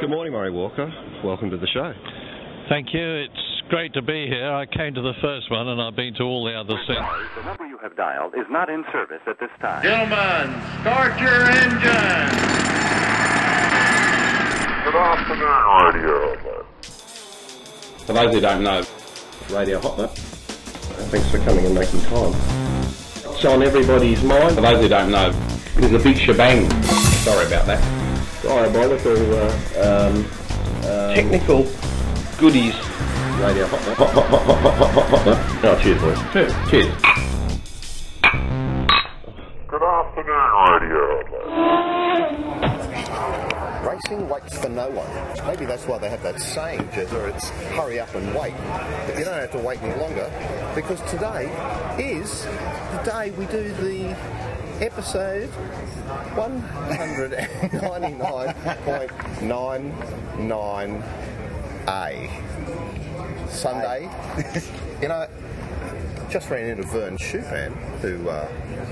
Good morning, Murray Walker. Welcome to the show. Thank you. It's great to be here. I came to the first one and I've been to all the others since. The number you have dialed is not in service at this time. Gentlemen, start your engine. Good afternoon, Radio. For those who don't know, Radio Hotlet. Thanks for coming and making time. It's on everybody's mind. For those who don't know, it is a big shebang. Sorry about that. Diabolical uh, um, um, technical goodies. Radio Hotlet. Hot, hot, hot, hot, hot, hot, hot, hot. Oh, cheers, boys. Cheers. Cheers. Good afternoon, Radio. Racing waits for no one. Maybe that's why they have that saying, Jezza, it's hurry up and wait. But you don't have to wait any longer because today is the day we do the episode 199.99A. Sunday. you know, just ran into Vern Schuppan, who uh,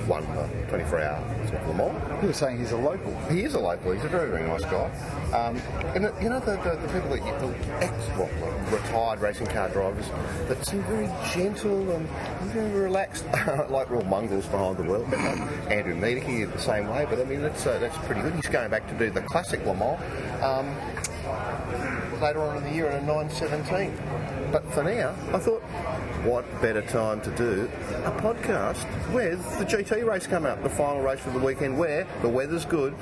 won the 24 hour Le Mans. You were saying he's a local. He is a local. He's a very, very nice guy. Um, and uh, you know the, the, the people that you, the ex, well, retired racing car drivers that seem very gentle and very relaxed, like real mongrels behind the wheel. Andrew Miedecke the same way, but I mean that's uh, that's pretty good. He's going back to do the classic Le Mans um, later on in the year in a 917. But for now, I thought, what better time to do a podcast with the GT race coming up, the final race of the weekend, where the weather's good.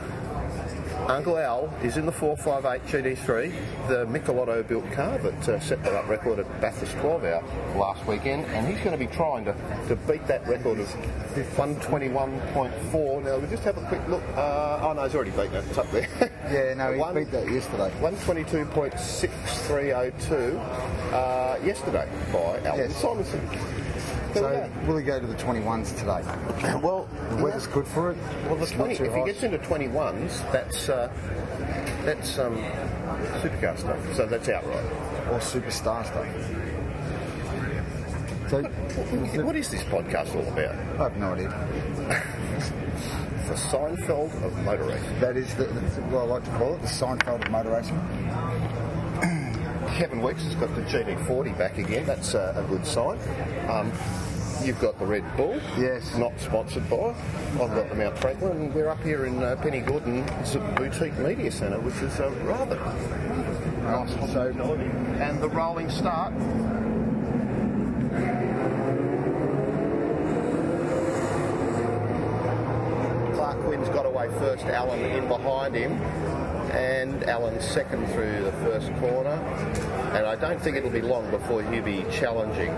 Uncle Al is in the 458 GT3, the Michelotto built car that uh, set up record at Bathurst 12 hour last weekend, and he's going to be trying to, to beat that record of 121.4. Now, we just have a quick look. Uh, oh, no, he's already beaten it. It's up there. Yeah, no, he One- beat that yesterday. 122.6302 uh, yesterday by Alan Yes. Simonsen. So will he go to the 21s today? well, The weather's good for it. Well, the 20, too if he gets into 21s, that's uh, that's um, supercar stuff. So that's outright. or superstar stuff. So What is this podcast all about? I have no idea. The Seinfeld of motor racing. That is the, what I like to call it, the Seinfeld of motor racing. Kevin Weekes has got the GT40 back again. That's uh, a good sign. Um, you've got the Red Bull. Yes. Not sponsored by. I've got the Mount Franklin. and We're up here in uh, Penny Gordon it's a boutique media centre, which is uh, rather nice. So And the rolling start. Klark Quinn's got away first, Allen in behind him, and Allen second through the first corner. And I don't think it'll be long before he'll be challenging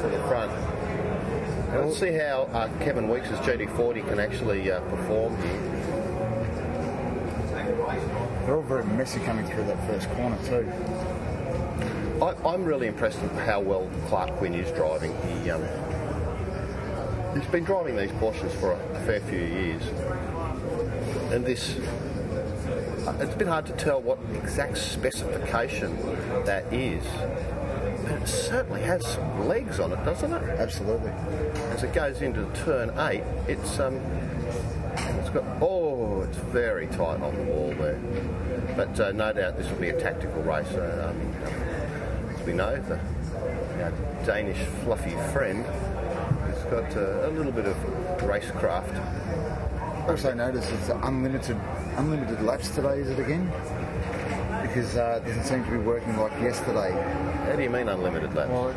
for the front. And Let's see how uh, Kevin Weekes' GT40 can actually uh, perform here. they're all very messy coming through that first corner too. I, I'm really impressed with how well Klark Quinn is driving. He, um, he's been driving these Porsches for a, a fair few years, and this. Uh, It's been hard to tell what exact specification that is, but it certainly has some legs on it, doesn't it? Absolutely. As it goes into turn eight, it's um, it's got oh, it's very tight on the wall there. But uh, no doubt this will be a tactical race. Uh, um, as we know, the our Danish fluffy friend has got uh, a little bit of racecraft. Also notice it's unlimited unlimited laps today, is it again? Because uh, it doesn't seem to be working like yesterday. How do you mean unlimited laps? Well,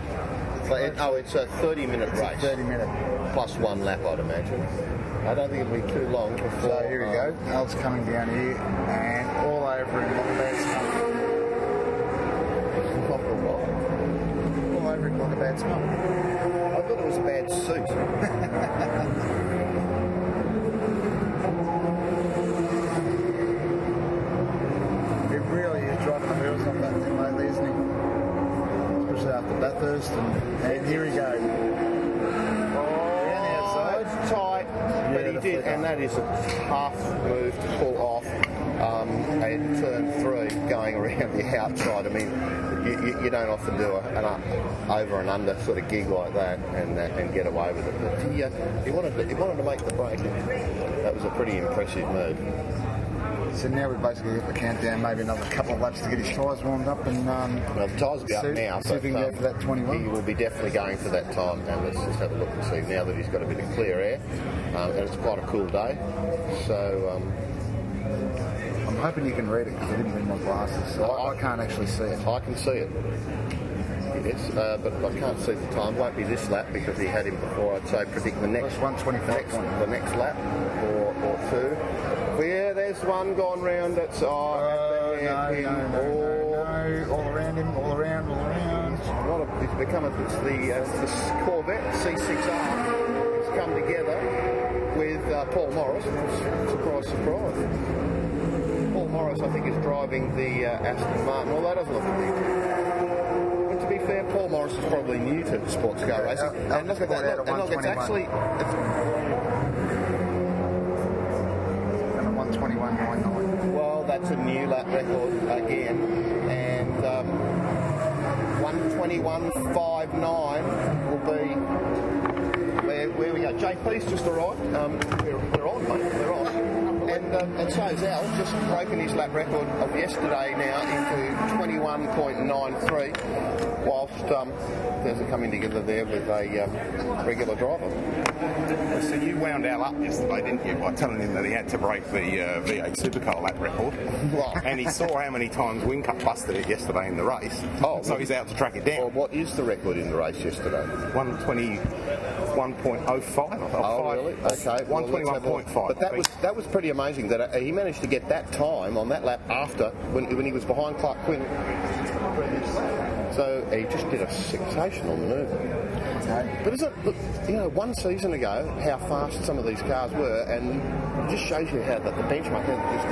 Like, it- oh, it's a 30-minute it's a race 30 minute. plus one lap, I'd imagine. I don't think it'll be too long before. So here we uh, go. Al's coming down here and all over in Lockabad smoke. Not a while. All over in Lockabad smoke. I thought it was a bad suit. It really is driving the wheels off that thing lately, isn't he? Especially after Bathurst and, and here we go. Around the outside. It's tight, Yeah, but he did, and that is a tough move to pull off. Um, and turn three, going around the outside. I mean, you, you, you don't often do a, an up, over and under sort of gig like that and uh, and get away with it. But he, uh, he wanted to, he wanted to make the break. That was a pretty impressive move. So now we've basically got the countdown, maybe another couple of laps to get his tyres warmed up and um, Well, the tyres will be up see, now, see if we can but, go for that 21. He will be definitely going for that time. Now let's just have a look and see. Now that he's got a bit of clear air, um, and it's quite a cool day, so um, I'm hoping you can read it because I didn't bring my glasses. So I, I can't actually see it. I can see it. Yes, uh, but I can't see the time. Won't be this lap because he had him before. I'd say predict the next That's 125 the next, the next lap or, two. Well, yeah, there's one gone round. It's oh, Oh, yeah, no, no, no, Oh, no, no, all around him, all around, all around. A, it's become a, it's the, uh, this Corvette C6R. It's come together with uh, Paul Morris. Surprise, surprise. Paul Morris, I think, is driving the uh, Aston Martin. Well, that doesn't look. But to be fair, Paul Morris is probably new to sports car racing. uh, and look at that. Look, and look, it's actually. It's, And a 121.99. well, that's a new lap record again. And um, 121.59 will be where, where we go. JP's just arrived. Um, we're, we're on, mate. We're on. And, um, and so is Al, just broken his lap record of yesterday now into 21.93, whilst um, there's a coming together there with a um, regular driver. So you wound Al up yesterday, didn't you, by telling him that he had to break the uh, V8 Supercar lap record? Right. And he saw how many times Whincup busted it yesterday in the race. Oh, so he's out to track it down. Well, what is the record in the race yesterday? 120, 1.05. Oh, really? Okay. well, let's have a look. 121.5. But that was that was pretty amazing that uh, he managed to get that time on that lap after when, when he was behind Klark Quinn. So he just did a sensational manoeuvre. But is it, look, you know one season ago how fast some of these cars were, and it just shows you how that the benchmark how just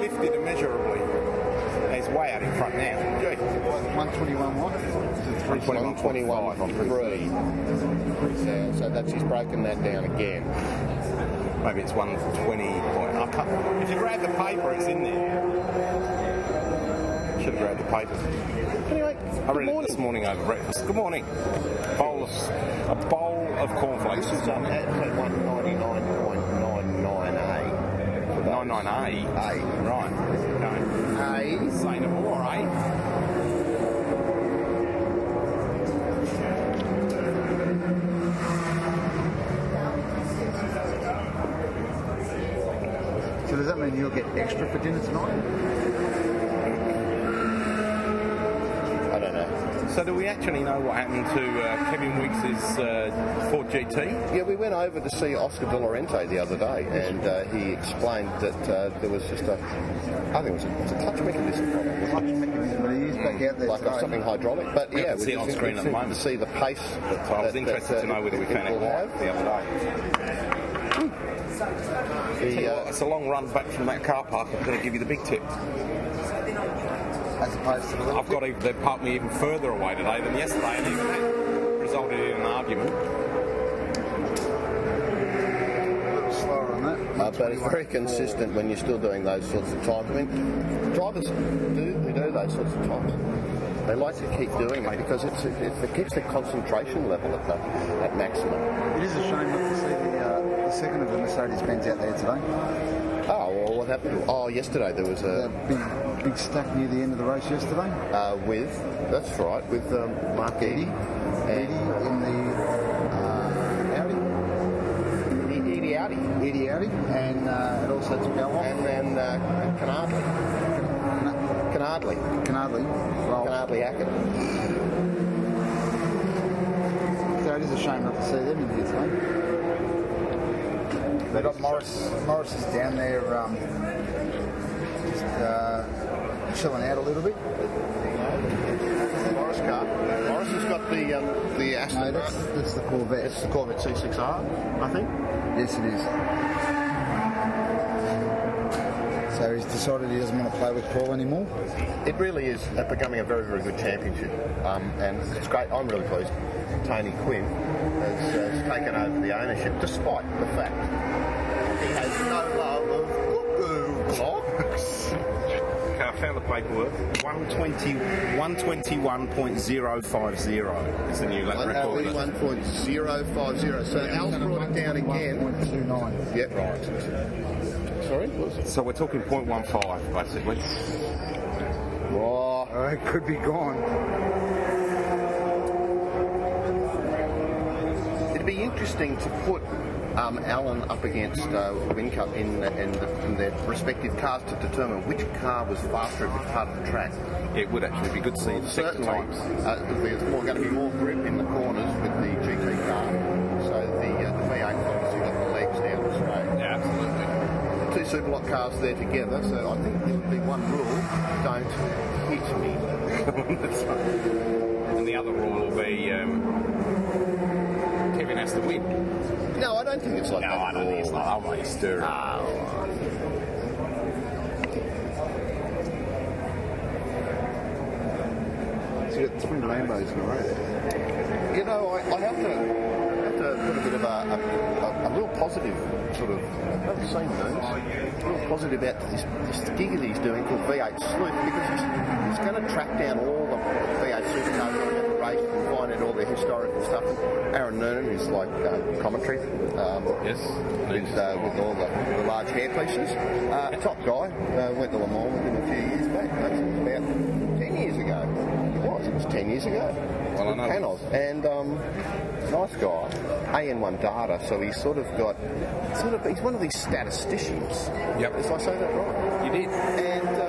lifted immeasurably. He's way out in front now. Gee. 121 what? 121 three. Yeah, so that's he's broken that down again. Maybe it's 120. Point. If you grab the paper, it's in there. Should have grabbed the paper. Anyway, I read it this morning over breakfast. Good morning. Bowl of, a bowl of cornflakes. This is um, at 199.998. 99A. A. Right. A no more, eh? So does that mean you'll get extra for dinner tonight? I don't know. So do we actually know what happened to uh, Kevin Wiggs's uh, Ford GT? Yeah, we went over to see Oscar De Laurenti the other day, and uh, he explained that uh, there was just a, I think it was a, it's a clutch mechanism problem, wasn't mechanism, but he back out there like today. something hydraulic. But We yeah, haven't seen it on screen at the moment. to see the pace. That, I was that- interested that, to know whether we it found it will right have. the other day. The, Well, uh, it's a long run back from that car park. I'm going to give you the big tip. As opposed to the I've got even, they parked me even further away today than yesterday, and even that resulted in an argument. little slower on that. Uh, but it's very consistent when you're still doing those sorts of times. I mean, drivers do, they do those sorts of times. They like to keep doing it because it's, it, it keeps their concentration level at, the, at maximum. It is a shame not to see the second of the Mercedes-Benz out there today. Oh, well, what happened? Oh, yesterday there was a big, big stack near the end of the race yesterday. uh, with that's right with um, Mark Eddy Eddie in the uh, Audi. Eddy Audi, Eddie Audi, and uh, it also took our and then uh, Canardley, Canardley, Canardley. Well, Canardley Hackett. so it is a shame not to see them in here today. They've got Morris. Morris is down there, um, just uh, chilling out a little bit. Morris car. Morris has got the um, the No, Aston. that's, that's the Corvette. It's the Corvette C6R, I think. Yes, it is. So he's decided he doesn't want to play with Paul anymore. It really is becoming a very, very good championship, um, and it's great. I'm really pleased. Tony Quinn has, uh, has taken over the ownership, despite the fact he has no love of cuckoo clocks. Okay, I found the paperwork. 120, 121.050 is the new lap record. 1.050. So Al's brought it down again. 1.29. Yep, right. Sorry, what was it? So we're talking 0.15 basically. Oh, it could be gone. It'd be interesting to put um, Alan up against uh, Whincup in, in, the, in their respective cars to determine which car was faster at which part of the track. It would actually be good to see the times. uh, there's more, going to be more grip in the corners with the GT car. So the, uh, the V8 obviously got the legs down the straight. Yeah, absolutely. Two Superlot cars there together, so I think there would be one rule: don't hit me. and the other rule will be um, Kevin has to win. No, I don't think it's like No, that. I at don't think it's all. like that. I'm not stir. So you got three Lambos in a row. You know, I, I have to have to put a bit of a, a, a, a real positive sort of I've never seen those. Real positive about this, this gig that he's doing called V8 Sleuth because he's, he's going to track down all the V8 supercars going at the race and find out all the historical stuff. Aaron Noonan is like uh, commentary. Um, Yes. with, uh, with all the, the large hair pieces. Uh, top guy, uh, went to Le Mans with him a few years back. That's about 10 years ago. It was, it was 10 years ago. Well, I With know. Panos. And um, nice guy, AN1 data, so he's sort of got, sort of, he's one of these statisticians. Yep. If I say that right. You did. And uh,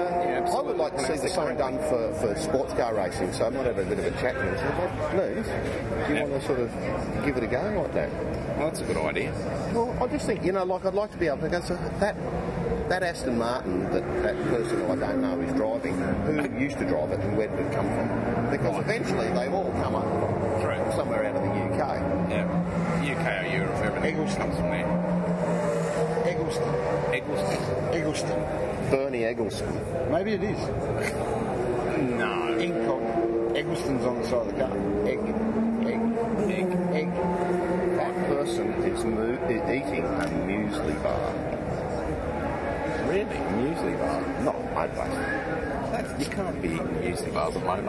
like to see the same done for, for sports car racing, so I might have a bit of a chat with him and say, "Well, Lou, do you Yeah. want to sort of give it a go like that? Well, that's a good idea. Well, I just think, you know, like I'd like to be able to go, so that that Aston Martin, that, that person I don't know is driving, who used to drive it and where did it come from? Because eventually they've all come up True. somewhere out of the UK. Yeah. UK or Europe, everything comes from there. Eggleston. Eggleston. Eggleston. Bernie Eggleston. Maybe it is. No. Incog. Eggleston's on the side of the car. Egg. Egg. Egg. Egg. That person is mo- eating a muesli bar. Really? Muesli bar? Not mud That's, you can't be eating muesli bars at motor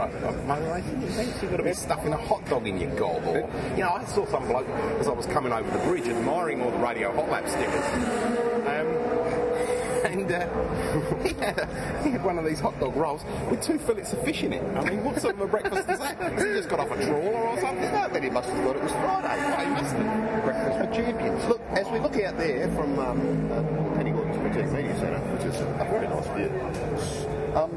motor racing events. You've got to be stuffing a hot dog in your gob. Or, you know, I saw some bloke as I was coming over the bridge admiring all the radio hot lap stickers. Um, and uh, he, had a, he had one of these hot dog rolls with two fillets of fish in it. I mean, what sort of a breakfast is that? Has he just got off a trawler or something? No, but he must have thought it was Friday. Oh, he must have. Breakfast for Champions. Look, as we look out there from um, uh, Penny Gordon's Boutique Media Centre, which is a very nice view. Um,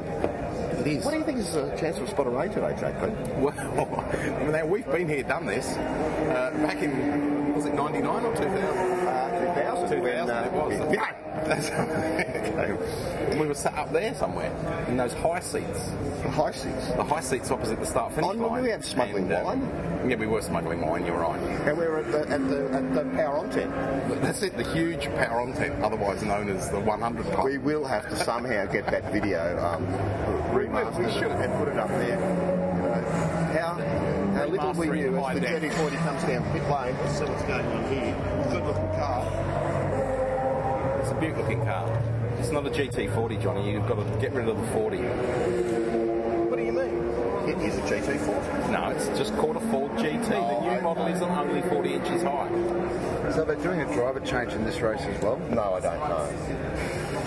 what do you think is the chance of a spot of rain today, JP? Well, I mean, now we've been here, done this, uh, back in, was it 99 or 2000? Uh, 2000. 2000 when, uh, it was. Yeah. That's- okay. We were sat up there somewhere in those high seats. The high seats. The high seats opposite the start finish Oh, no, line. we had smuggling And, uh, wine. Yeah, we were smuggling wine. You're right. And we were at the, at the, at the power on tent. That's it. The huge power on tent, otherwise known as the 100 pump. We will have to somehow get that video um, remastered we should. and put it up there. You know, how, how little we Remaster knew as the deck. GT40 comes down pit lane. Let's see what's going on here. Good looking car. It's looking car. It's not a GT40, Johnny. You've got to get rid of the 40. What do you mean? It is a GT40. No, it's just called a Ford GT. the Oh, new model isn't only 40 inches high. So they're doing a driver change in this race as well? No, I don't know.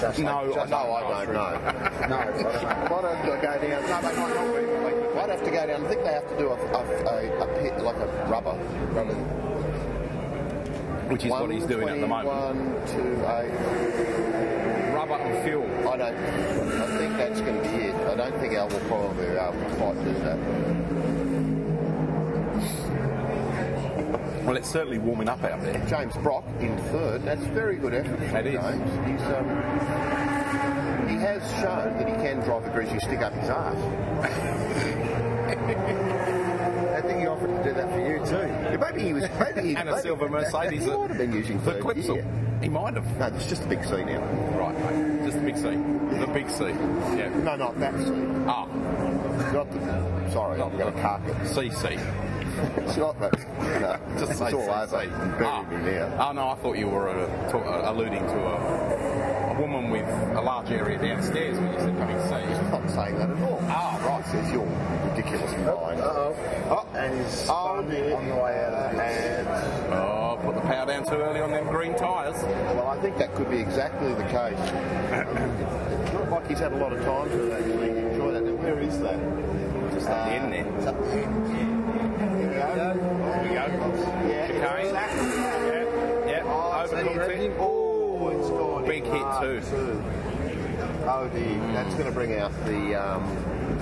Just, No, just, I no, don't I don't know. No, I don't know. Might have to go down. No, they might not be. They could- Might have to go down. I think they have to do a, a, a, a pit like a rubber. rubber. Which is what he's doing at the moment. One, two, eight. Rubber and fuel. I don't. I think that's going to be it. I don't think Al will probably be able to quite do that. Well, it's certainly warming up out there. James Brock in third. That's very good effort That is. James. He's um, he has shown that he can drive a greasy stick up his arse. I think he offered to do that for you too. Yeah, maybe he was. Maybe he, And a silver Mercedes. He might have been using the. He might have. No, it's just a big C now. Right, mate. Just a big C. The big C. Yeah. No, not that C. Ah, Not the. Sorry, I'm going to cark it. CC. It's not that. No, Just it's say all CC. over. and Bury ah. me now. Oh, no, I thought you were uh, to- uh, alluding to a, a woman with a large area downstairs when you said coming to see you. I'm not saying that at all. Ah, right. Says your ridiculous mind. Uh-oh. Oh, And his Oh, son dear. on the way out of this. And Oh, put the power down too early on them green tyres. Well, I think that could be exactly the case. it's not like he's had a lot of time to actually enjoy that. Where is that? Just at the end there. It's up there. Here we go. There we go. Yeah. Chicane. Yeah, yeah. Oh, Overcooked it. Oh, it's gone. Big hit hard too. Oh dear, that's going to bring out the. Um,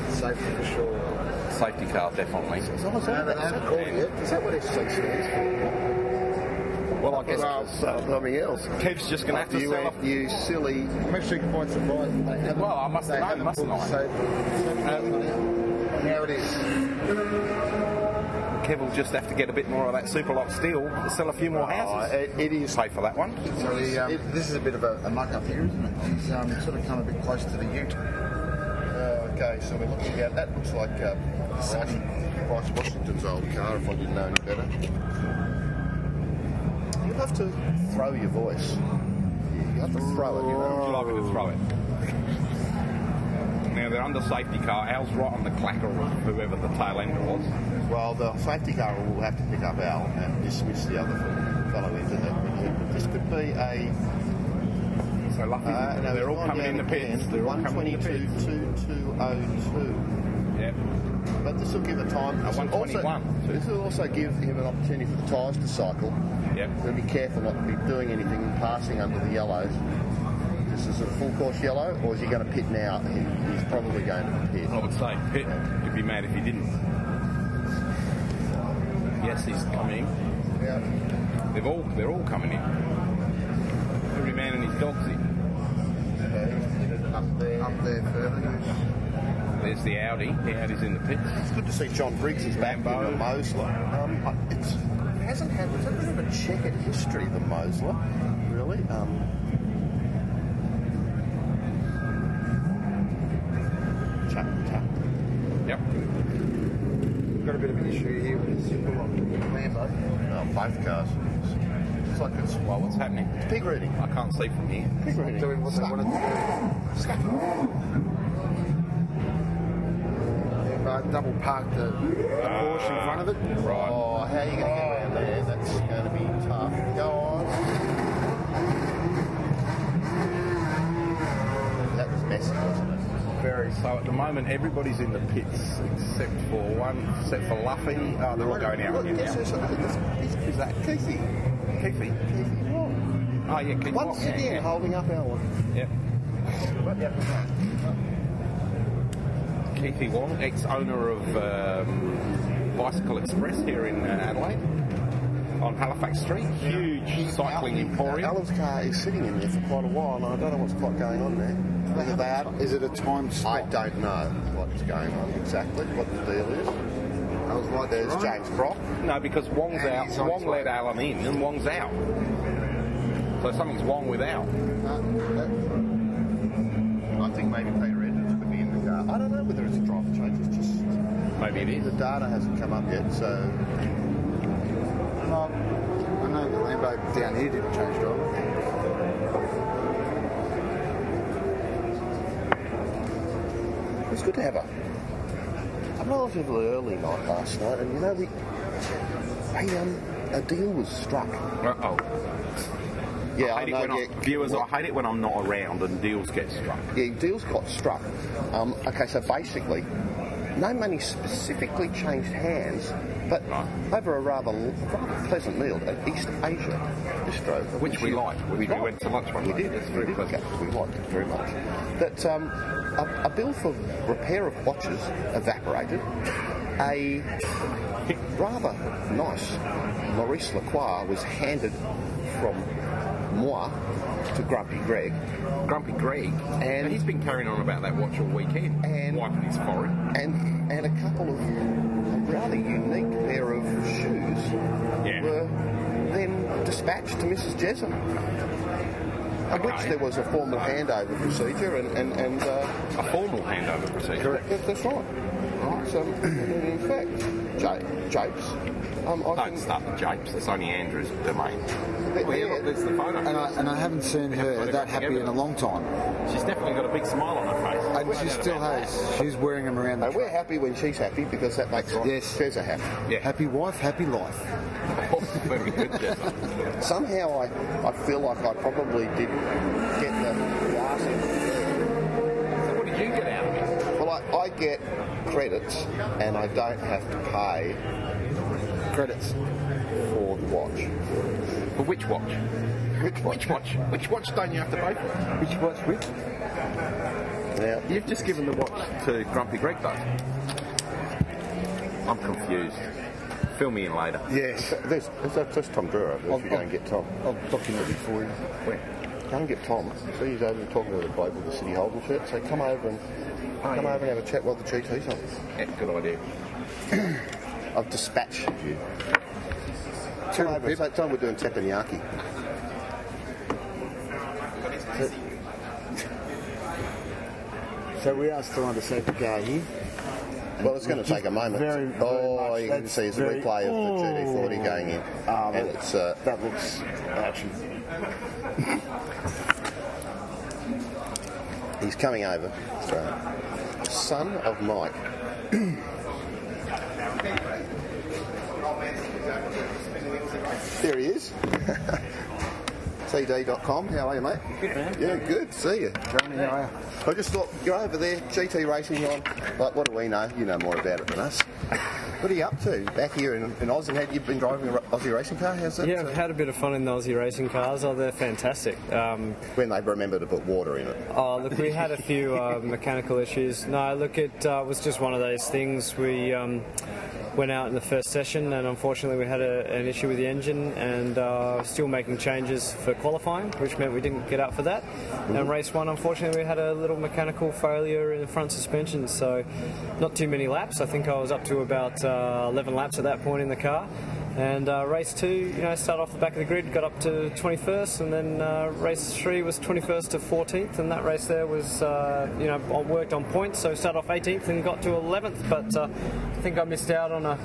Safety for sure. Safety car, definitely. is, that, is, No, they that, haven't called it yet. is that what SC stands for? Well, I guess Well, so- something else. Kev's just going to have to you, sell off. you silly. Metric points of light. They haven't, Well, I must they know, haven't mustn't put I? safety- Now it is. Kev will just have to get a bit more of that Supaloc steel to sell a few more Oh, houses. it, it is. safe for that one. So the, um, this is a bit of a, a muck up here, isn't it? He's um, sort of come a bit close to the ute. Uh, okay, so we're looking at that. Looks like uh, Bryce, Bryce Washington's old car. If I didn't know any better. You have to throw your voice. You have to throw it. You know. Would you like me to throw it? Now they're under safety car. Al's right on the clacker of whoever the tail ender was. Well, the safety car will have to pick up Al and dismiss the other fellow into that. This could be a. So lucky. Uh, no, they're all coming in the pits. They're all coming in the 122, pits. 2202. Yep. But this will give a time. This will, also, 121. this will also give him an opportunity for the tyres to cycle. Yep. So be careful not to be doing anything and passing under the yellows. This is a full course yellow, or is he going to pit now? He- He's probably going to pit. I would say pit. He'd be mad if he didn't. Yes, he's coming. Yeah. They've all they're all coming in. Every man and his dog's in. Up there. Up there further. There's the Audi. The Audi's in the pit. It's good to see John Briggs is back in the Mosler. Um, it's, it hasn't had it's a bit of a checkered history, the Mosler, really. Um, chuck, chuck. Yep. Got a bit of an issue here with the Supaloc Lambo. Oh, both cars. It's like it's, Well, what's happening? it's pig reading. I can't see from here. Pig reading. Doing what they wanted to do. Uh, double parked the, the Porsche in front of it. Right. Oh, how are you going to get around there? That's going to be tough. Go on. That was messy, wasn't it? Very. So at the moment, everybody's in the pits except for one, except for Luffy. Oh, they're all going out Look, guess now. Who's, who's that? Keithy. Keithy. Keithy Wong. Oh yeah, Keith Once Wong, again, yeah. holding up our one. Yep. Keithy Wong, ex-owner of um, Bicycle Express here in uh, Adelaide on Halifax Street. Huge cycling emporium. Alan's car is sitting in there for quite a while, and I don't know what's quite going on there. Whether they are, Is it a time I don't know what's going on exactly, what the deal is. Like, There's right. James Brock. No, because Wong's And out. Wong let Alan in, and Wong's out. So something's wrong with Al. I think maybe Peter Edwards could be in the car. I don't know whether it's a driver change. It's just Maybe it the data hasn't come up yet, so Well, I know the Lambo down here didn't change driver. It's good to have a, a relatively early night last night. And you know, we, a, um, a deal was struck. Uh-oh. Yeah, I I, hate it know. when yeah, I'm, viewers, I hate it when I'm not around and deals get struck. Yeah, deals got struck. Um, okay, so basically, no money specifically changed hands, but Right. over a rather, rather pleasant meal at East Asia Bistro, Which we liked. We- we went to lunch one We did. It's we very did. pleasant. We liked it very much. That um, a, a bill for repair of watches evaporated. A rather nice Maurice Lacroix was handed from moi to Grumpy Greg. Grumpy Greg, And- and he's been carrying on about that watch all weekend, And- wiping his forehead. and and a couple of rather unique pair of shoes Yeah. were then dispatched to Mrs. Jessup. Of which there was a formal handover procedure and, and, and uh, A formal handover procedure. that- that's right. Right, so in fact, J- Japes, um, I Don't start with Japes. It's only Andrew's domain. that- Well, yeah, look, there's the photo. And I, and I haven't seen her that happy in a long time. She's definitely got a big smile on her face. And No she still has. She's wearing them around the uh, we're track. happy when she's happy because that makes Yes. Fezza happy. that. Yeah. Happy wife, happy life. Very good, Jess. Somehow I, I feel like I probably did get the, the arse. So what did you get out of it? Well, I, I get credits and I don't have to pay credits for the watch. For which watch? Which Which watch? Which watch don't you have to pay for? Which watch which? Now, You've just given the watch to Grumpy Greg, though. I'm confused. Fill me in later. yes, there's, there's, there's Tom Brewer over there. If you go and get Tom. I'll document it for you. Go and get Tom. See, he's over talking to the bloke with the City Holden shirt. So come over and come yeah. over and have a chat while the GT's on. Yeah, good idea. I've dispatched you. Come over and say, tell him we're doing teppanyaki. So we are still under safety car here. Well, it's going to take a moment. Very, very oh, much. you can That's see it's a replay of the GT40 going in. Um, and it's, uh, that looks actually he's coming over. So, son of Mike. there he is. TD.com. How are you, mate? Good, man. Yeah, good. See you. Johnny, how are you? I just thought you're over there, GT racing on. Like, what do we know? You know more about it than us. What are you up to? Back here in, in Oz, have you been driving an Aussie racing car? How's that? Yeah, uh, I've had a bit of fun in the Aussie racing cars. Oh, they're fantastic. Um, when they remember to put water in it. oh, look, we had a few uh, mechanical issues. No, look, it uh, was just one of those things. We um, went out in the first session, and unfortunately, we had a, an issue with the engine, and uh, still making changes for qualifying, which meant we didn't get out for that. And race one, unfortunately, we had a little mechanical failure in the front suspension, so not too many laps. I think I was up to about uh, 11 laps at that point in the car. And uh, race two, you know, started off the back of the grid, got up to 21st, and then uh, race three was 21st to 14th, and that race there was, uh, you know, I worked on points, so started off 18th and got to 11th, but uh, I think I missed out on a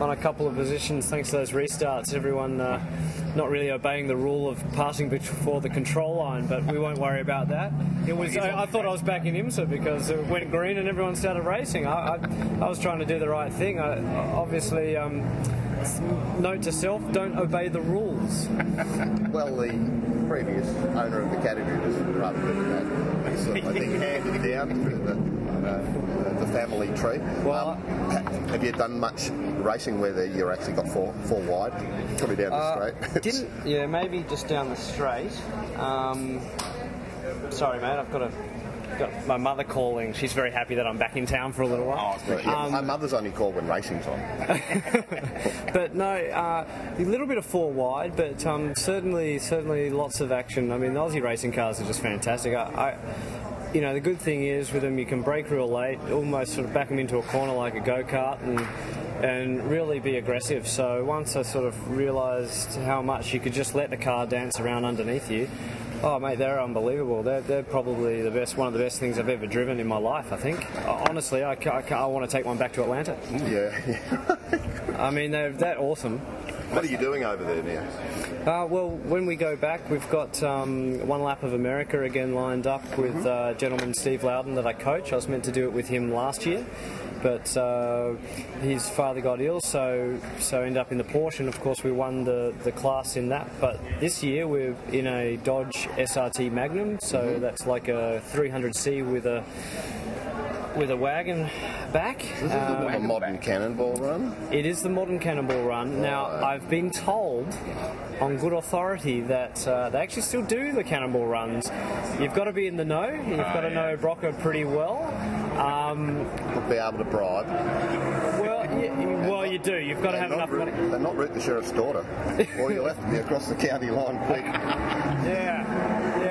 on a couple of positions thanks to those restarts. Everyone uh, not really obeying the rule of passing before the control line, but we won't worry about that. It was I, I thought I was back in IMSA because it went green and everyone started racing. I, I, I was trying to do the right thing. I, obviously. Um, Note to self: don't obey the rules. Well, the previous owner of the category was rather good at that. So I think handed down through the, uh, the family tree. Well, Um, have you done much racing where the, you actually got four, four wide? Probably down the Uh, straight. didn't yeah, maybe just down the straight. Um, sorry, mate, I've got a got my mother calling. She's very happy that I'm back in town for a little while. Yeah, Um, my mother's only called when racing's on. but no, uh, a little bit of four wide, but um, certainly, certainly lots of action. I mean, the Aussie racing cars are just fantastic. I, I, you know, the good thing is with them, you can brake real late, almost sort of back them into a corner like a go kart, and and really be aggressive. So once I sort of realised how much you could just let the car dance around underneath you. Oh mate, they're unbelievable. They're, they're probably the best, one of the best things I've ever driven in my life. I think. Uh, honestly, I, I, I want to take one back to Atlanta. Yeah, yeah. I mean, they're that awesome. What are you doing over there now? Uh, well, when we go back, we've got um, one lap of America again lined up with uh, gentleman Steve Loudon that I coach. I was meant to do it with him last year, but uh, his father got ill, so so end up in the Porsche, and of course we won the, the class in that. But this year we're in a Dodge SRT Magnum, so that's like a 300C with a with a wagon back. This is Uh, a modern cannonball run. it is the modern cannonball run. Now, I've been told on good authority that uh, they actually still do the cannonball runs. You've got to be in the know. You've got to know Brocker pretty well. Um, Would be able to bribe. well, y- well, you do. You've got to have enough root- money. They're not root the sheriff's daughter, or you'll have to be across the county line quick. Yeah,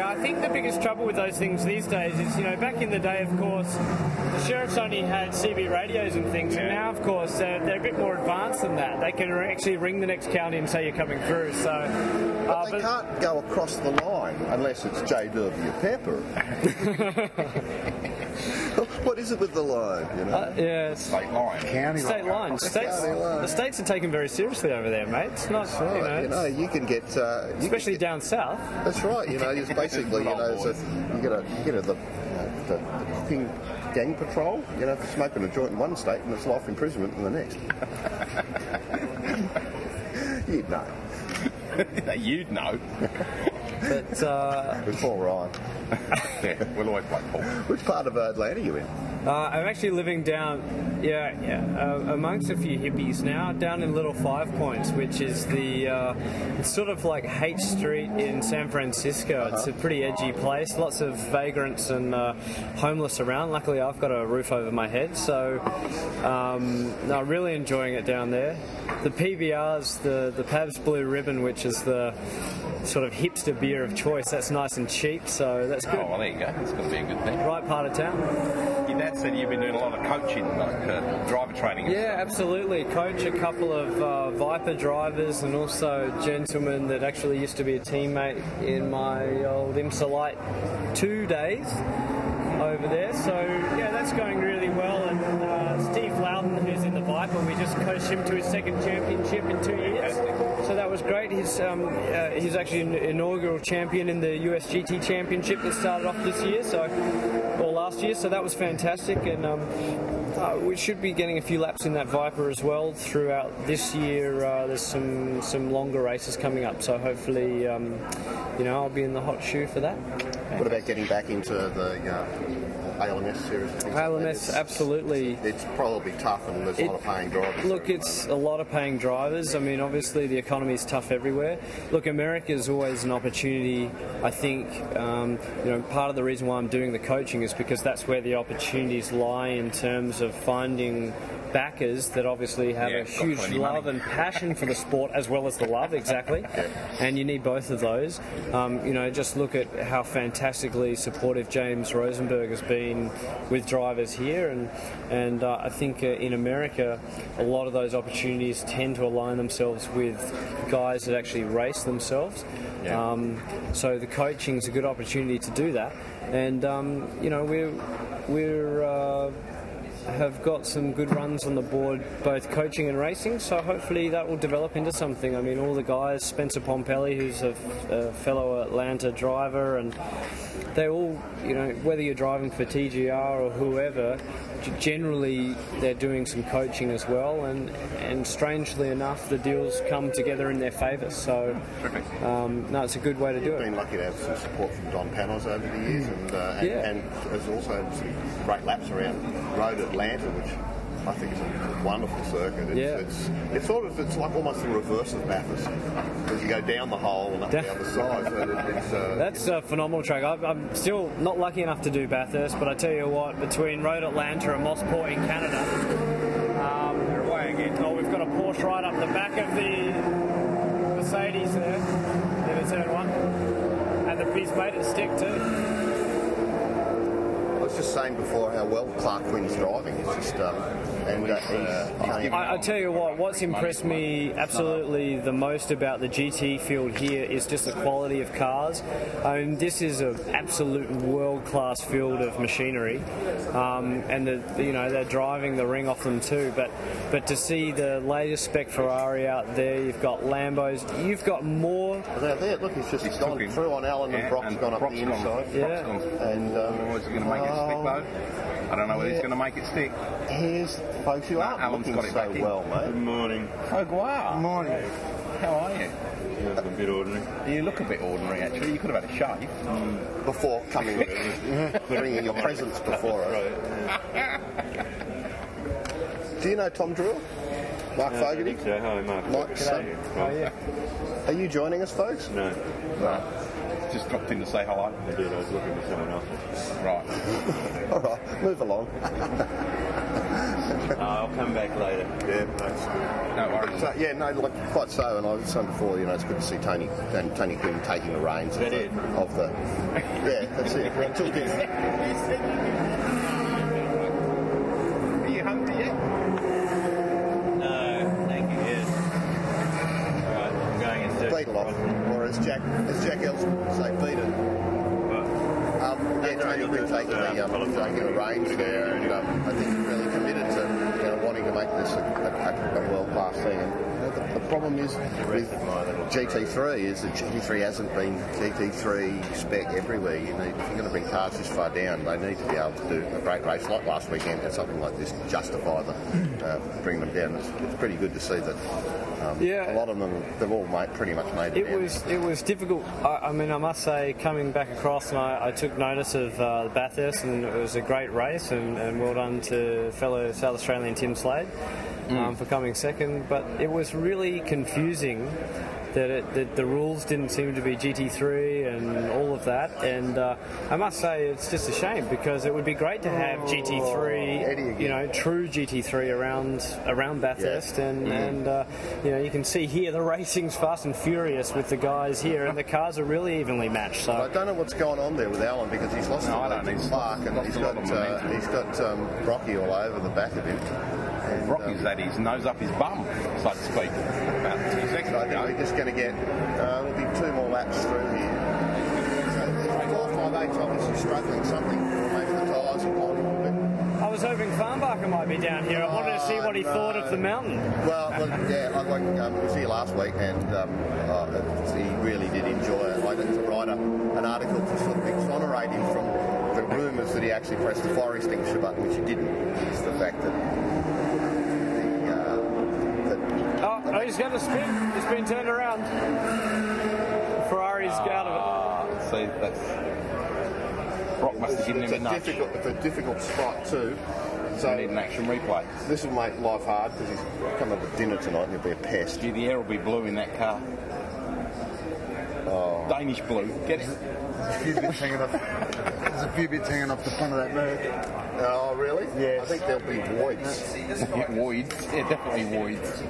yeah. I think the biggest trouble with those things these days is, you know, back in the day, of course, the sheriffs only had CB radios and things, and now, of course, they're, they're a bit more advanced than that. They can actually ring the next county and say you're coming through. So, uh, They can't go across the line unless it's J.W. Pepper. what is it with the line? You know, Uh, yeah, it's State line. County state line. lines. States, County line. the states are taken very seriously over there, mate. It's not, you know, Right, you know, you can get, uh, you can especially get- down south. That's right. You know, it's basically, you know, it's a, you get a, you get a, the, you know, the, the ping gang patrol. You know, for smoking a joint in one state and it's life imprisonment in the next. You'd know. You'd know. But uh, With Paul Ryan. yeah, we'll always play Paul. Which part of uh, Atlanta are you in? Uh, I'm actually living down, yeah, yeah, uh, amongst a few hippies now, down in Little Five Points, which is the, uh, it's sort of like H Street in San Francisco. It's a pretty edgy place, lots of vagrants and uh, homeless around. Luckily, I've got a roof over my head, so um, I'm no, really enjoying it down there. The PBR's the the Pabst Blue Ribbon, which is the sort of hipster beer of choice. That's nice and cheap, so that's good. Oh, well, there you go. That's going to be a good thing. Right part of town. Your dad said you've been doing a lot of coaching, like uh, driver training. Yeah, absolutely. Coach a couple of uh, Viper drivers and also gentlemen that actually used to be a teammate in my old IMSA Light two days over there. So yeah, that's going really well. And uh, Steve Loudon, who's in the Viper, we just coached him to his second championship in two years. So that was great. He's um, uh, he's actually an inaugural champion in the USGT Championship that started off this year. So or last year. So that was fantastic. And um, uh, we should be getting a few laps in that Viper as well throughout this year. Uh, there's some some longer races coming up, so hopefully, um, you know, I'll be in the hot shoe for that. What about getting back into the uh, ALMS series? ALMS, absolutely. It's probably tough and there's a lot of paying drivers. Look, it's a lot of paying drivers. I mean, obviously the economy is tough everywhere. Look, America is always an opportunity. I think, um, you know, part of the reason why I'm doing the coaching is because that's where the opportunities lie in terms of finding backers that obviously have Yeah, a huge love money. and passion for the sport as well as the love, exactly. And you need both of those. Um, you know, just look at how fantastically supportive James Rosenberg has been with drivers here, and and uh, I think uh, in America, a lot of those opportunities tend to align themselves with guys that actually race themselves. Um, so the coaching is a good opportunity to do that, and um, you know we're we're. Uh, have got some good runs on the board, both coaching and racing. So hopefully that will develop into something. I mean, all the guys, Spencer Pumpelly, who's a, fellow Atlanta driver, and they all, you know, whether you're driving for TGR or whoever, generally they're doing some coaching as well. And and strangely enough, the deals come together in their favour. So um, no, it's a good way to do I've it. been lucky to have some support from Don Panoz over the years, and, uh, and, Yeah. and has also some great laps around Road Atlanta, which I think it's a wonderful circuit. It's, Yeah. it's, it's sort of it's like almost the reverse of Bathurst because you go down the hole and up the other side. So it's, uh, That's a phenomenal track. I'm, I'm still not lucky enough to do Bathurst, but I tell you what, between Road Atlanta and Mosport in Canada, um, they're away again. Oh, we've got a Porsche right up the back of the Mercedes there, in the turn one, and the he's made it stick too. Was just saying before how well Klark Quinn's driving. He's just um, and uh, he's, he's I, I tell you what, what's impressed me absolutely the most about the GT field here is just the quality of cars. I mean, this is an absolute world-class field of machinery, um, and the, you know they're driving the ring off them too. But but to see the latest spec Ferrari out there, you've got Lambos, you've got more. There, there, look, he's just gone through on Allen and Yeah, Brock's and gone up Brock's the gone- inside. Brock's gone- and um, Oh, is he going to make it stick though? I don't know whether he's going to make it stick. Here's folks who aren't Alan's looking got it so back in. well, mate. Good morning. Oh, wow. Good morning. How are you? a bit ordinary. You look a bit ordinary, actually. You could have had a shave. Mm. Before coming, bringing your presents before us. Do you know Tom Drew? Mark Fogarty? so. Hi, Mark. Mike's son. Oh yeah. Are you joining us, folks? No. No. Just dropped in to say hello. I did. I was looking for someone else. Right. All right, move along. Uh, I'll come back later. Yeah, thanks. No worries. So, yeah, no, like, quite so. And I was saying before, you know, it's good to see Tony Tony, Tony Quinn taking the reins of the, it? of the. Yeah, that's it. Took his, Are you hungry yet? No, thank you. Yes. All right, I'm going in search beat it off, or as Jack as Jack would say, beat it. Um, yeah, Tony Quinn taking the um, taking the reins there, and um, I think he's really committed to you know wanting to make this a, a, a world class thing. And the, the problem is with GT3 is that GT3 hasn't been GT3 spec everywhere. You need, if you're going to bring cars this far down, they need to be able to do a great race like last weekend and something like this to justify the uh, bring them down. It's, it's pretty good to see that. Um, Yeah. a lot of them they've all made, pretty much made it. It down. was it was difficult. I, I mean, I must say, coming back across, and I, I took notice of uh, Bathurst, and it was a great race, and, and well done to fellow South Australian Tim Slade um, for coming second. But it was really confusing that, it, that the rules didn't seem to be GT3 and all of that. And uh, I must say, it's just a shame because it would be great to have GT3, you know, true GT3 around around Bathurst, and Mm. and uh, you know you can see here the racing's fast and furious with the guys here, and the cars are really evenly matched. So I don't know what's going on there with Alan because he's lost No, the I don't. lead to Klark and lost he's a lot got of uh, momentum. he's got um, Rocky all over the back of him. And, Rocky's um, had nose up his bum, so to speak, about two seconds I think ago. we're just going to get uh, there'll be two more laps through here. Four, five, eight's obviously struggling something. Maybe the tyres have gone a. I was hoping Farnbacher might be down here. I wanted to see what he no. thought of the mountain. Well, look, yeah, I like um, was here last week, and um, uh, he really did enjoy it. I did to write a, an article to sort of exonerate him from the rumours that he actually pressed the fire extinguisher button, which he didn't. It's the fact that the, uh, that Oh, he's going to spin. He's been turned around. Ferrari's ah, out of it. see, that's. Brock must have given it's, him a a nudge. difficult, it's a difficult spot too. So need an action replay. This will make life hard because he's coming up with dinner tonight and he'll be a pest. Gee, the air will be blue in that car. Oh. Danish blue. Get it? There's a few bits hanging off. Few bits hanging off the front of that Merc. Oh, really? Yes. I think there'll be voids. Yeah, voids. Yeah, definitely voids.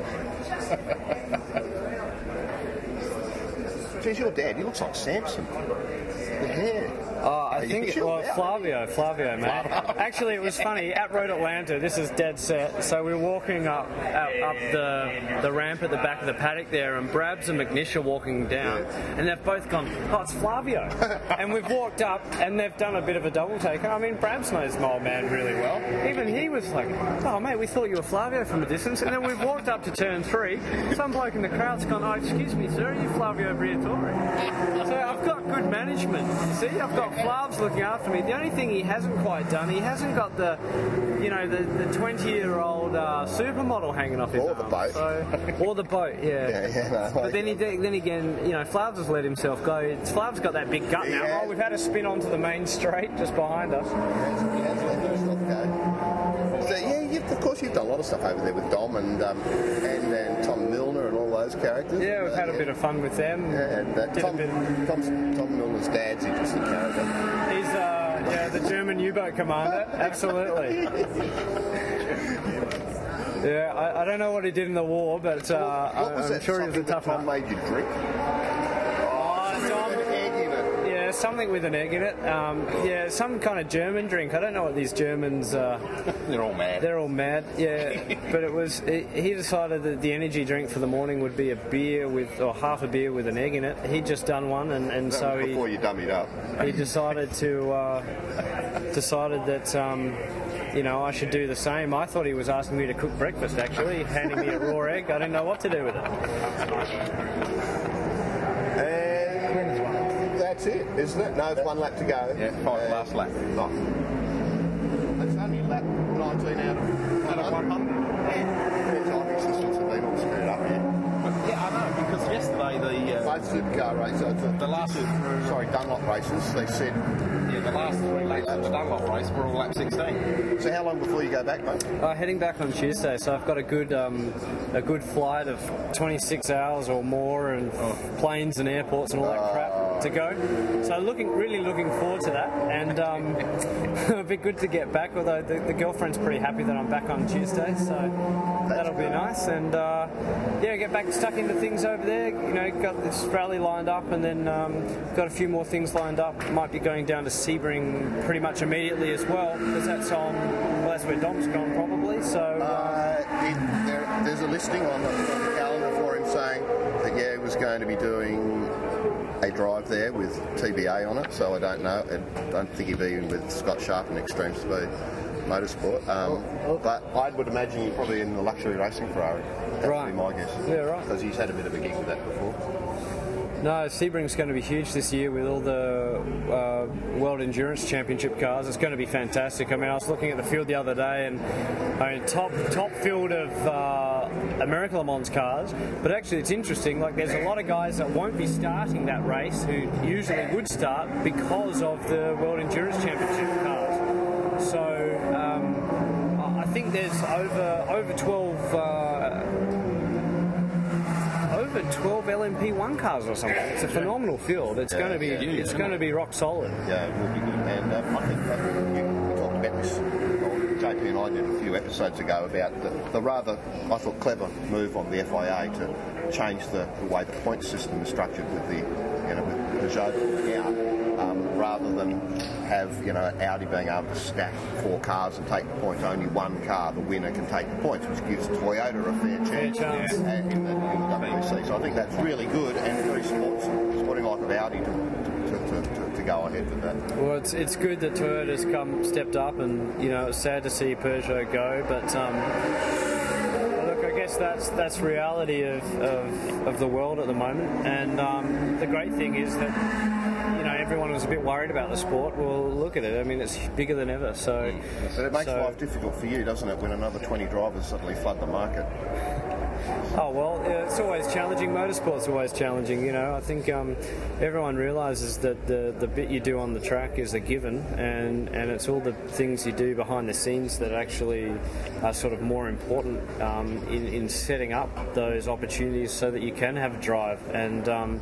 Geez, your dad, he looks like Samson. The hair. Oh, I think, it, well. Flavio, Flavio, mate. Actually, it was funny. At Road Atlanta, this is dead set. So we we're walking up up, up the the ramp at the back of the paddock there, and Brabs and McNish are walking down, and they've both gone, oh, it's Flavio. and we've walked up, and they've done a bit of a double take. I mean, Brabs knows my old man really well. Even he was like, oh, mate, we thought you were Flavio from a distance. And then we've walked up to turn three. Some bloke in the crowd's gone, oh, excuse me, sir, are you Flavio Briatore? So I've got good management. See, I've got Flavs looking after me. The only thing he hasn't quite done, he hasn't got the, you know, the, the 20 year old uh, supermodel hanging off his Or the boat. So, or the boat, yeah. Yeah, yeah, no, but then he then again, you know, Flavs has let himself go. It's- Flavs got that big gut now. Yeah. Oh, we've had a spin onto the main straight just behind us. So, yeah, of course you've done a lot of stuff over there with Dom and um, and, and Tom Milner and all those characters. Yeah, we've had a bit of fun with them. Yeah, and uh, Tom, Tom's, Tom Milner's dad's interesting character. He's uh, yeah, the German U-boat commander. Absolutely. Yeah, I, I don't know what he did in the war, but uh, what was I'm sure he was a tough Tom one. made you drink? Something with an egg in it. Um, yeah, some kind of German drink. I don't know what these Germans. Uh, They're all mad. they're all mad. Yeah, but it was. He he decided that the energy drink for the morning would be a beer with, or half a beer with an egg in it. He'd just done one, and, and so he. Before you dummied up. he decided to uh, decided that um, you know I should do the same. I thought he was asking me to cook breakfast. Actually, handing me a raw egg. I didn't know what to do with it. And that's it, isn't it? No, it's one lap to go. Yeah, five And- last lap. Oh. That's only lap 19 out of, out of 100. Yeah. The timing systems have been all screwed up here. Yeah, I know, because yesterday the. Uh, Both supercar races, uh, the, The last- sorry, Dunlop races, they said. yeah, the last three laps of the Dunlop race were all lap 16. So how long before you go back, mate? Uh, heading back on Tuesday, so I've got a good um, a good flight of 26 hours or more, and planes and airports and all that crap to go. So looking really looking forward to that, and um, it'll be good to get back. Although the, the girlfriend's pretty happy that I'm back on Tuesday, so that'll be nice. And uh, yeah, get back stuck into things over there. You know, got this rally lined up, and then um, got a few more things lined up. Might be going down to Sebring pretty much immediately as well, because that's on. Well, that's where Dom's gone probably. So. Uh, Uh, it, there, there's a listing on the, on the calendar for him saying that yeah, he was going to be doing a drive there with TBA on it. So I don't know. I don't think he'd be in with Scott Sharp and Extreme Speed. motorsport. Um, but I would imagine you're probably in the luxury racing Ferrari. That would be my guess. Yeah, right. Because he's had a bit of a gig with that before. No, Sebring's going to be huge this year with all the uh, World Endurance Championship cars. It's going to be fantastic. I mean, I was looking at the field the other day, and I mean, top top field of uh, American Le Mans cars. But actually, it's interesting. Like, there's a lot of guys that won't be starting that race who usually would start because of the World Endurance Championship cars. So um, I I think there's over over 12. Uh, over 12 LMP1 cars or something. It's a phenomenal field. It's Yeah, going to be yeah. it's going to be rock solid. Yeah, it will be good. And um, I think uh, you, we talked about this, well, JP and I did a few episodes ago about the, the rather, I thought, clever move on the FIA to change the, the way the point system is structured with the, you know, with Peugeot rather than have, you know, Audi being able to stack four cars and take the points. Only one car, the winner, can take the points, which gives Toyota a fair chance, chance. in, the, in the WEC. So I think that's really good and very sports, sporting like of Audi to, to, to, to, to go ahead with that. Well, it's it's good that Toyota's come stepped up, and you know it's sad to see Peugeot go, but. Um, Look, I guess that's that's reality of, of, of the world at the moment, and um, the great thing is that you know everyone was a bit worried about the sport. Well, look at it. I mean, it's bigger than ever. So, But it makes so- life difficult for you, doesn't it, when another 20 drivers suddenly flood the market? Oh well, it's always challenging. Motorsport's always challenging. You know, I think um, everyone realizes that the the bit you do on the track is a given, and and it's all the things you do behind the scenes that actually are sort of more important um, in in setting up those opportunities so that you can have a drive and. Um,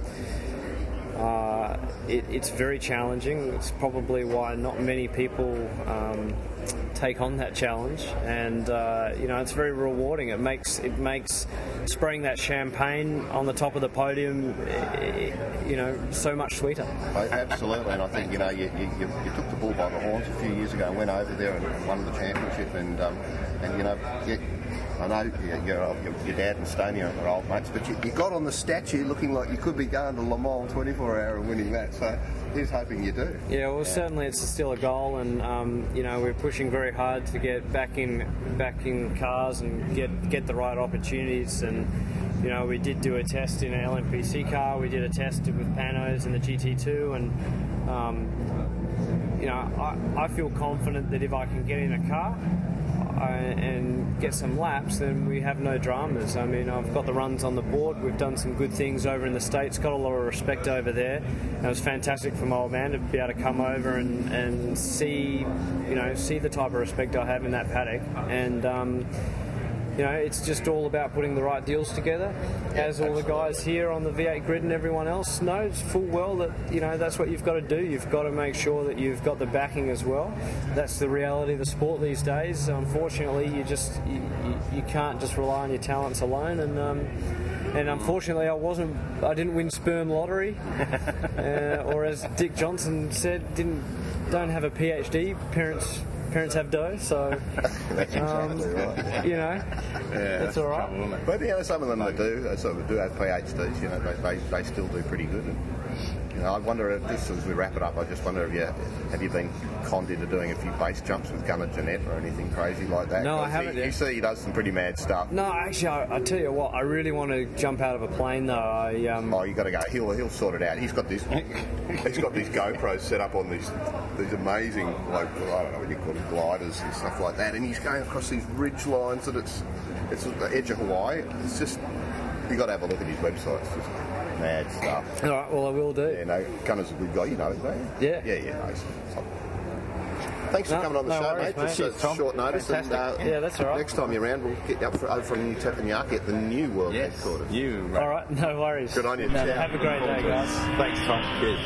uh, it, it's very challenging. It's probably why not many people um, take on that challenge, and uh, you know it's very rewarding. It makes it makes spraying that champagne on the top of the podium, eh, you know, so much sweeter. Absolutely, and I think you know you, you, you, took the bull by the horns a few years ago and went over there and, won the championship, and um, and you know. I know your, your, your dad and Stoney are old mates, but you, you got on the statue looking like you could be going to Le Mans 24 hour and winning that. So here's hoping you do. Yeah, well, certainly it's still a goal, and um, you know we're pushing very hard to get back in back in cars and get get the right opportunities. And you know we did do a test in an LMPC car. We did a test with Panoz in the GT2, and um, you know I, I feel confident that if I can get in a car. And get some laps, then we have no dramas. I mean, I've got the runs on the board. We've done some good things over in the States, got a lot of respect over there. It was fantastic for my old man to be able to come over and, and see, you know, see the type of respect I have in that paddock. And, um, you know, it's just all about putting the right deals together. As all the guys here on the V8 grid and everyone else knows full well that you know that's what you've got to do. You've got to make sure that you've got the backing as well. That's the reality of the sport these days. Unfortunately, you just you, you, you can't just rely on your talents alone. And um, and unfortunately, I wasn't. I didn't win sperm lottery, uh, or as Dick Johnson said, didn't don't have a PhD. Parents parents have dough, so That's um, exactly right. you know, that's all right. But you know, some of them that do, uh, sort of do have PhDs. You know, they, they, they still do pretty good. And, you know, I wonder if this, as we wrap it up, I just wonder if you have you been conned into doing a few base jumps with Gunnar Jeanette or anything crazy like that? No, I haven't He, you see, he does some pretty mad stuff. No, actually, I, I tell you what, I really want to jump out of a plane though. I um, Oh, you got to go. He'll he'll sort it out. He's got this. he's got these GoPros set up on these these amazing like I don't know what you call them gliders and stuff like that. And he's going across these ridge lines that it's it's the edge of Hawaii. It's just you got to have a look at his website. It's just mad stuff. all right, well, I will do. Yeah, no, Gunnar's a good guy. You know him, don't you? Yeah. Yeah, yeah. No, he's top. Thanks for coming on the no show, worries, mate. mate. Just Cheers, a Tom. short notice. And, uh, Yeah, that's all right. Next time you're around, we'll get you up for, over from New Teppanyaki at the new world headquarters. You. All right, no worries. Good on you. No, have a great day, guys. Thanks, Tom. Cheers.